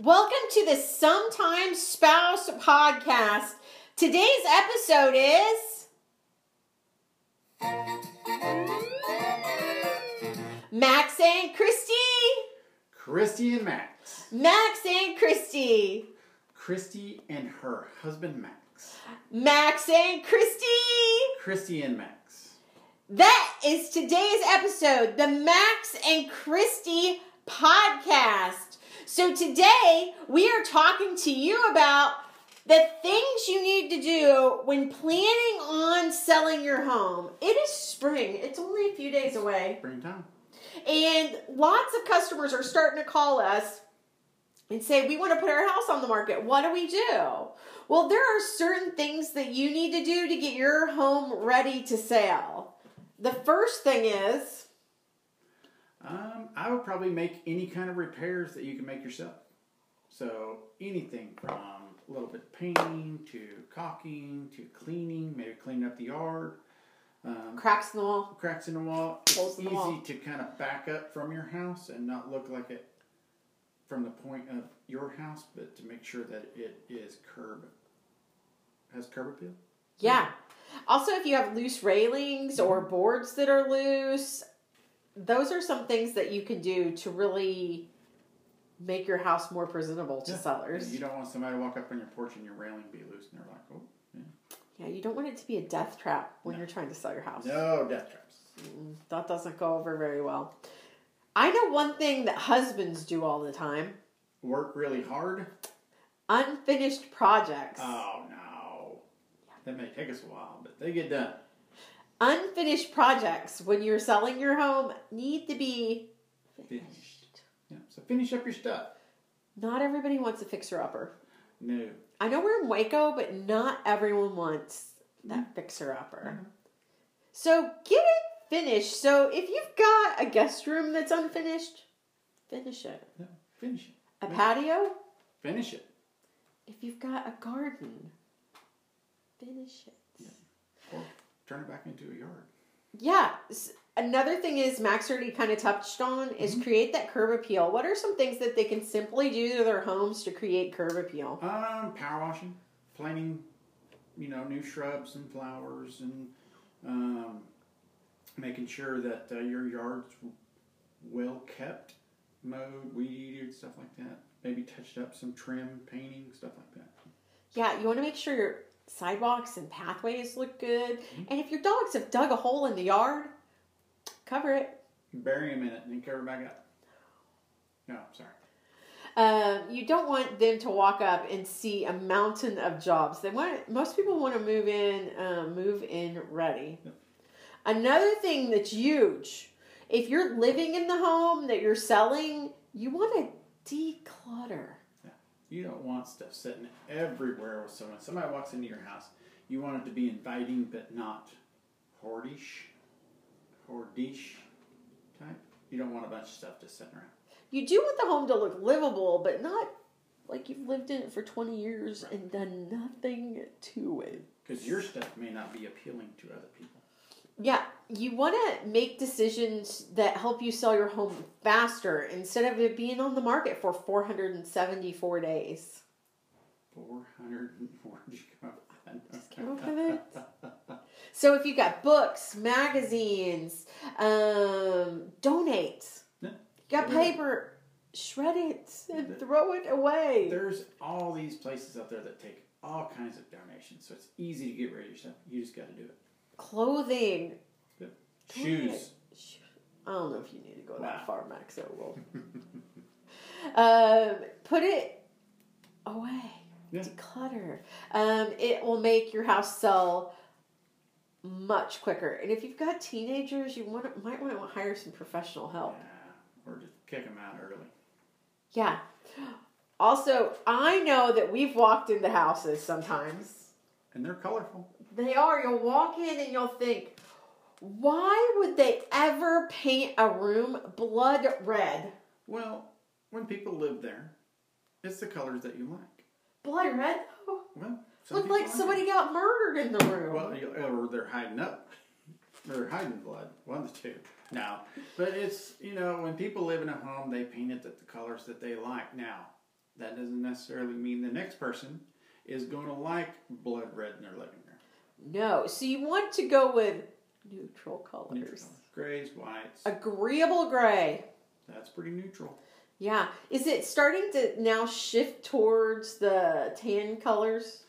Welcome to the Sometimes Spouse podcast. Today's episode is Max and Christy. Christy and Max. Max and Christy. Christy and her husband Max. Max and Christy. Christy and Max. That is today's episode, the Max and Christy podcast. So today we are talking to you about the things you need to do when planning on selling your home. It is spring. It's only a few days away. Springtime. And lots of customers are starting to call us and say, We want to put our house on the market. What do we do? Well, there are certain things that you need to do to get your home ready to sell. The first thing is Um, I would probably make any kind of repairs that you can make yourself. So anything from a little bit of painting to caulking to cleaning, maybe cleaning up the yard. Um, cracks in the wall. cracks in the wall. It's easy wall. to kind of back up from your house and not look like it from the point of your house, but to make sure that it is curb has curb appeal. Yeah. Also, if you have loose railings or boards that are loose, those are some things that you can do to really make your house more presentable to Yeah. sellers. You don't want somebody to walk up on your porch and your railing be loose and they're like, oh, yeah. Yeah, you don't want it to be a death trap when you're trying to sell your house. No death traps. Mm, that doesn't go over very well. I know one thing that husbands do all the time Work really hard. unfinished projects. Oh no. That may take us a while, but they get done. Unfinished projects when you're selling your home need to be Finished. Yeah. So finish up your stuff. Not everybody wants a fixer upper. No. I know we're in Waco, but not everyone wants that mm-hmm. fixer upper. Mm-hmm. So get it finished. So if you've got a guest room that's unfinished, finish it. Yeah. Finish it. A Yeah. patio, Finish it. if you've got a garden, finish it. Or turn it back into a yard. Yeah. Another thing is Max already kind of touched on is create that curb appeal. What are some things that they can simply do to their homes to create curb appeal? Um, power washing, planting, you know, new shrubs and flowers, and um, making sure that uh, your yard's well kept, mowed, weed eated, stuff like that. Maybe touched up some trim, painting, stuff like that. Yeah, you want to make sure your sidewalks and pathways look good. And if your dogs have dug a hole in the yard, cover it. Bury them in it and then cover back up. No, sorry. Um, you don't want them to walk up and see a mountain of jobs. They want most people want to move in, um, move in ready. Yep. Another thing that's huge, if you're living in the home that you're selling, you want to declutter. You don't want stuff sitting everywhere with someone. Somebody walks into your house. You want it to be inviting, but not hoardish, hoardish type. You don't want a bunch of stuff just sitting around. You do want the home to look livable, but not like you've lived in it for 20 years and done nothing to it. Because your stuff may not be appealing to other people. Yeah, you want to make decisions that help you sell your home faster instead of it being on the market for 474 days. 440 Just came up with it. So if you got books, magazines, um, donate. Yeah. You got paper, shred it and throw it away. There's all these places out there that take all kinds of donations, so it's easy to get rid of your stuff. You just got to do it. Clothing. Donate. Shoes. I don't know if you need to go Wow. that far, Max. So we'll um, put it away. Yeah. Declutter. Um, it will make your house sell much quicker. And if you've got teenagers, you want might want to hire some professional help. Yeah, or just kick them out early. Yeah. Also, I know that we've walked into houses sometimes. And they're colorful. They are. You'll walk in and you'll think, why would they ever paint a room blood red? Well, when people live there, it's the colors that you like. Blood red? though? Well, Looked like somebody got murdered in the room. Well, or they're hiding up. They're hiding blood. One of the two. No, but it's you know when people live in a home, they paint it the colors that they like. Now, that doesn't necessarily mean the next person is going to like blood red in their living room. No. So you want to go with neutral colors. Neutral. Grays, whites. Agreeable gray. That's pretty neutral. Yeah. Is it starting to now shift towards the tan colors?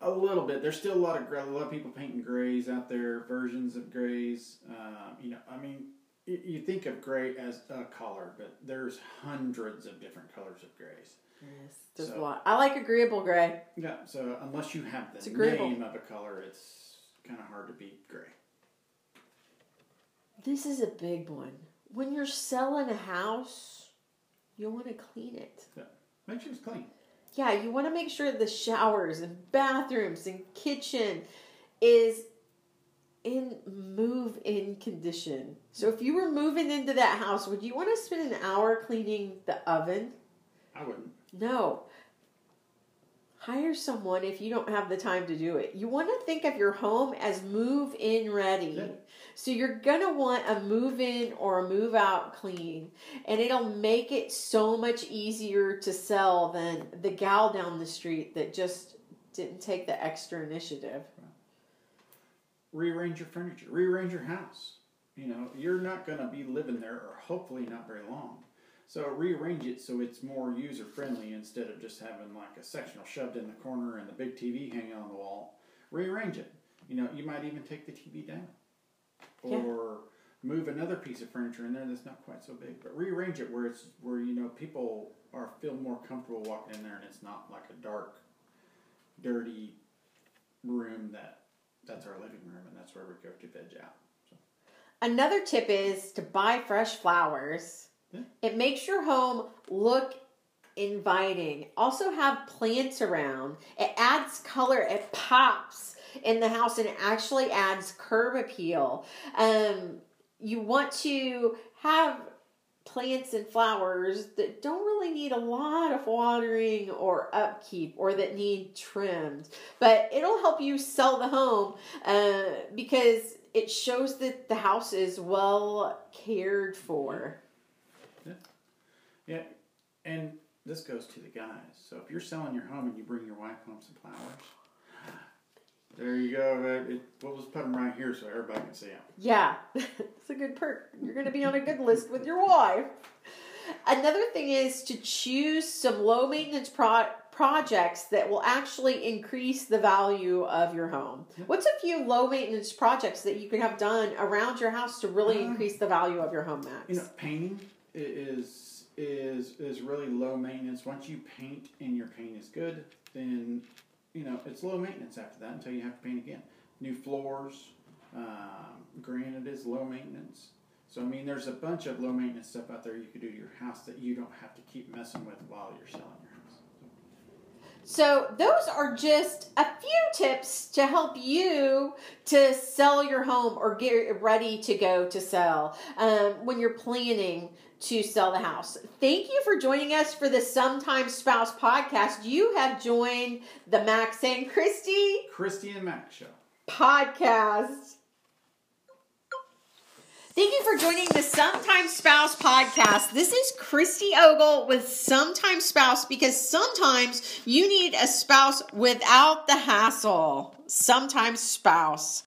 A little bit. There's still a lot of gray. A lot of people painting grays out there, versions of grays. Um, you know, I mean, you, you think of gray as a color, but there's hundreds of different colors of grays. Yes. There's So- a lot. I like agreeable gray. Yeah. So unless you have It's the agreeable. name of a color, it's kind of hard to beat gray. This is a big one. When you're selling a house, you want to clean it. Yeah. Make sure it's clean. Yeah, you want to make sure the showers and bathrooms and kitchen is in move in condition. So if you were moving into that house, would you want to spend an hour cleaning the oven? I wouldn't. No. Hire someone if you don't have the time to do it. You want to think of your home as move in ready. Yeah. So you're going to want a move in or a move out clean. And it'll make it so much easier to sell than the gal down the street that just didn't take the extra initiative. rearrange your furniture, rearrange your house. You know, you're not going to be living there, or hopefully not very long. So rearrange it so it's more user friendly instead of just having like a sectional shoved in the corner and the big TV hanging on the wall. Rearrange it. You know, you might even take the TV down, Yeah. or move another piece of furniture in there that's not quite so big. But rearrange it where it's where you know people are feel more comfortable walking in there, and it's not like a dark, dirty room that that's our living room and that's where we go to veg out. Another tip is to buy fresh flowers. It makes your home look inviting. Also have plants around. It adds color. It pops in the house and actually adds curb appeal. Um, you want to have plants and flowers that don't really need a lot of watering or upkeep or that need trimmed but it'll help you sell the home uh, because it shows that the house is well cared for Yeah, and this goes to the guys. So if you're selling your home and you bring your wife home some flowers, there you go. Uh, It, we'll just put them right here so everybody can see them. yeah it's a good perk you're going to be on a good list with your wife another thing is to choose some low maintenance pro- projects that will actually increase the value of your home what's a few low maintenance projects that you could have done around your house to really Um, increase the value of your home max You know, painting is is is really low maintenance. Once you paint and your paint is good, then you know it's low maintenance after that until you have to paint again. New floors, um, granite is low maintenance. So I mean, there's a bunch of low maintenance stuff out there you could do to your house that you don't have to keep messing with while you're selling. So, those are just a few tips to help you to sell your home or get ready to go to sell um, when you're planning to sell the house. Thank you for joining us for the Sometimes Spouse podcast. You have joined the Max and Christy Christy and Max show. podcast. Thank you for joining the Sometimes Spouse podcast. This is Christy Ogle with Sometimes Spouse because sometimes you need a spouse without the hassle. Sometimes Spouse.